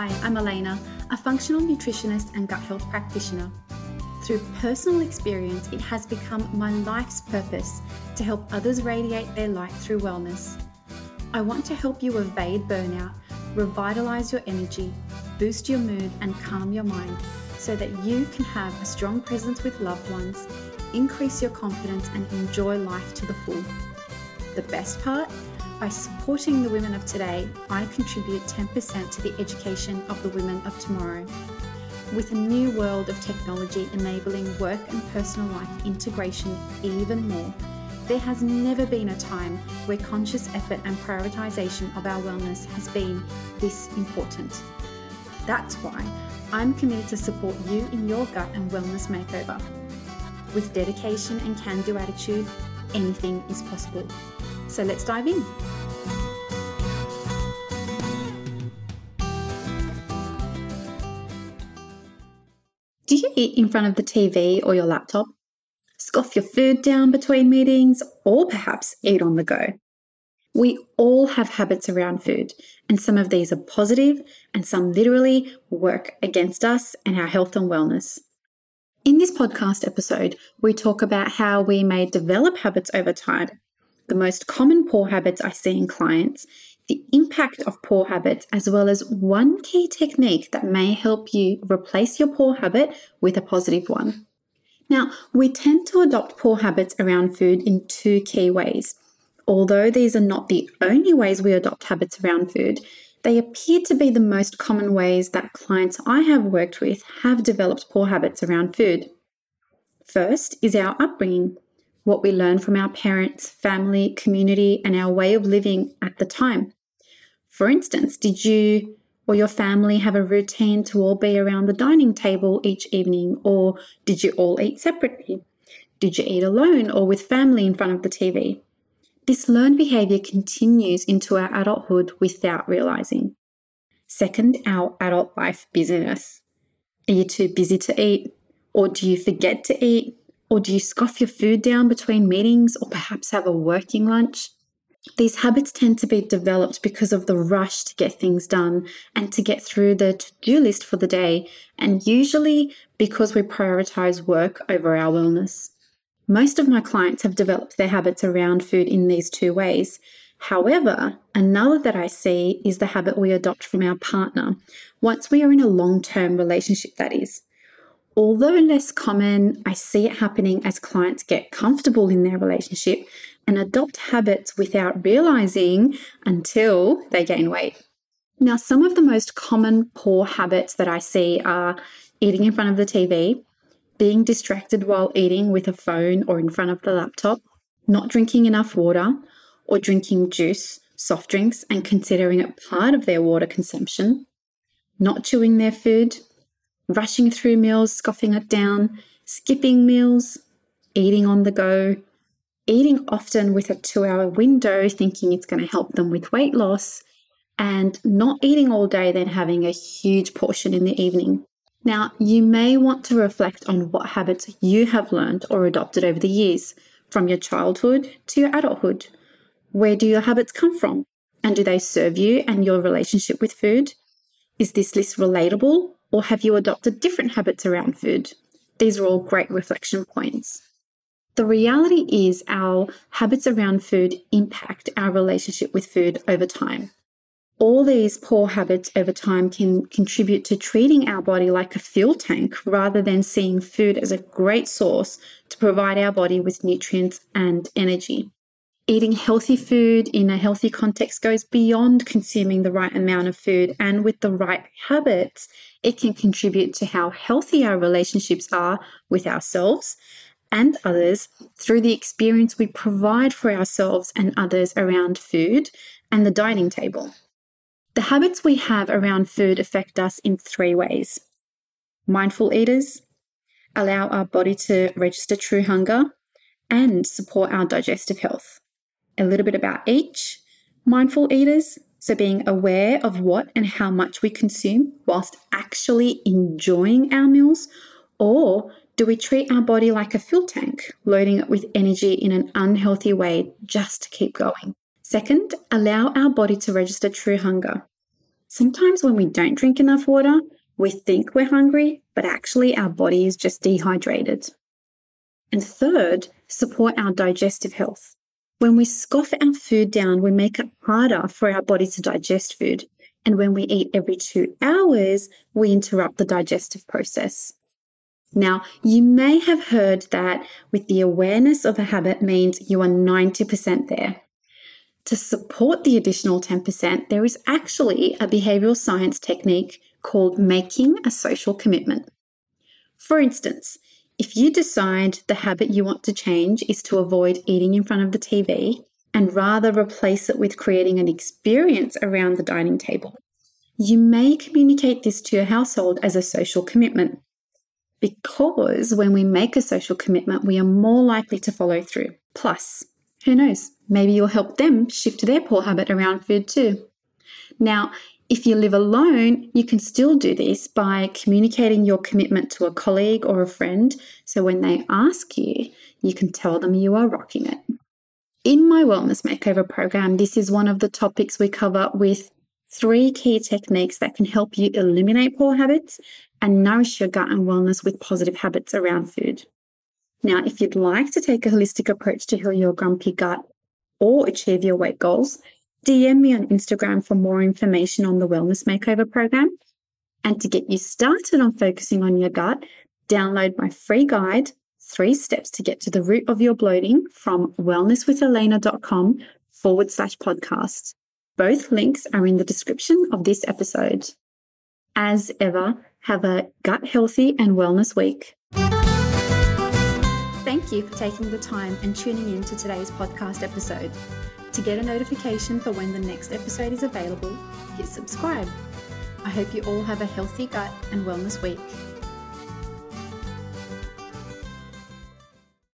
Hi, I'm Aleyna, a functional nutritionist and gut health practitioner. Through personal experience, it has become my life's purpose to help others radiate their light through wellness. I want to help you evade burnout, revitalize your energy, boost your mood, and calm your mind so that you can have a strong presence with loved ones, increase your confidence, and enjoy life to the full. The best part? By supporting the women of today, I contribute 10% to the education of the women of tomorrow. With a new world of technology enabling work and personal life integration even more, there has never been a time where conscious effort and prioritization of our wellness has been this important. That's why I'm committed to support you in your gut and wellness makeover. With dedication and can do attitude, anything is possible. So let's dive in. Do you eat in front of the TV or your laptop? Scoff your food down between meetings, or perhaps eat on the go? We all have habits around food, and some of these are positive, and some literally work against us and our health and wellness. In this podcast episode, we talk about how we may develop habits over time, the most common poor habits I see in clients, the impact of poor habits, as well as one key technique that may help you replace your poor habit with a positive one. Now, we tend to adopt poor habits around food in two key ways. Although these are not the only ways we adopt habits around food, they appear to be the most common ways that clients I have worked with have developed poor habits around food. First is our upbringing what we learn from our parents, family, community, and our way of living at the time. For instance, did you or your family have a routine to all be around the dining table each evening, or did you all eat separately? Did you eat alone or with family in front of the TV? This learned behavior continues into our adulthood without realizing. Second, our adult life busyness. Are you too busy to eat? Or do you forget to eat? Or do you scoff your food down between meetings or perhaps have a working lunch? These habits tend to be developed because of the rush to get things done and to get through the to do list for the day, and usually because we prioritize work over our wellness. Most of my clients have developed their habits around food in these two ways. However, another that I see is the habit we adopt from our partner once we are in a long term relationship, that is. Although less common, I see it happening as clients get comfortable in their relationship and adopt habits without realizing until they gain weight. Now, some of the most common poor habits that I see are eating in front of the TV, being distracted while eating with a phone or in front of the laptop, not drinking enough water, or drinking juice, soft drinks, and considering it part of their water consumption, not chewing their food, rushing through meals, scoffing it down, skipping meals, eating on the go, eating often with a two hour window, thinking it's going to help them with weight loss, and not eating all day, then having a huge portion in the evening. Now, you may want to reflect on what habits you have learned or adopted over the years, from your childhood to your adulthood. Where do your habits come from? And do they serve you and your relationship with food? Is this list relatable or have you adopted different habits around food? These are all great reflection points. The reality is, our habits around food impact our relationship with food over time. All these poor habits over time can contribute to treating our body like a fuel tank rather than seeing food as a great source to provide our body with nutrients and energy. Eating healthy food in a healthy context goes beyond consuming the right amount of food, and with the right habits, it can contribute to how healthy our relationships are with ourselves and others through the experience we provide for ourselves and others around food and the dining table. The habits we have around food affect us in three ways mindful eaters, allow our body to register true hunger, and support our digestive health a little bit about each. Mindful eaters, so being aware of what and how much we consume whilst actually enjoying our meals, or do we treat our body like a fuel tank, loading it with energy in an unhealthy way just to keep going? Second, allow our body to register true hunger. Sometimes when we don't drink enough water, we think we're hungry, but actually our body is just dehydrated. And third, support our digestive health. When we scoff our food down, we make it harder for our body to digest food. And when we eat every two hours, we interrupt the digestive process. Now, you may have heard that with the awareness of a habit means you are 90% there. To support the additional 10%, there is actually a behavioral science technique called making a social commitment. For instance, if you decide the habit you want to change is to avoid eating in front of the TV and rather replace it with creating an experience around the dining table, you may communicate this to your household as a social commitment. Because when we make a social commitment, we are more likely to follow through. Plus, who knows, maybe you'll help them shift their poor habit around food too. Now, if you live alone, you can still do this by communicating your commitment to a colleague or a friend. So when they ask you, you can tell them you are rocking it. In my Wellness Makeover program, this is one of the topics we cover with three key techniques that can help you eliminate poor habits and nourish your gut and wellness with positive habits around food. Now, if you'd like to take a holistic approach to heal your grumpy gut or achieve your weight goals, DM me on Instagram for more information on the Wellness Makeover program. And to get you started on focusing on your gut, download my free guide, Three Steps to Get to the Root of Your Bloating from wellnesswithaleyna.com forward slash podcast. Both links are in the description of this episode. As ever, have a gut healthy and wellness week. Thank you for taking the time and tuning in to today's podcast episode. To get a notification for when the next episode is available, hit subscribe. I hope you all have a healthy gut and wellness week.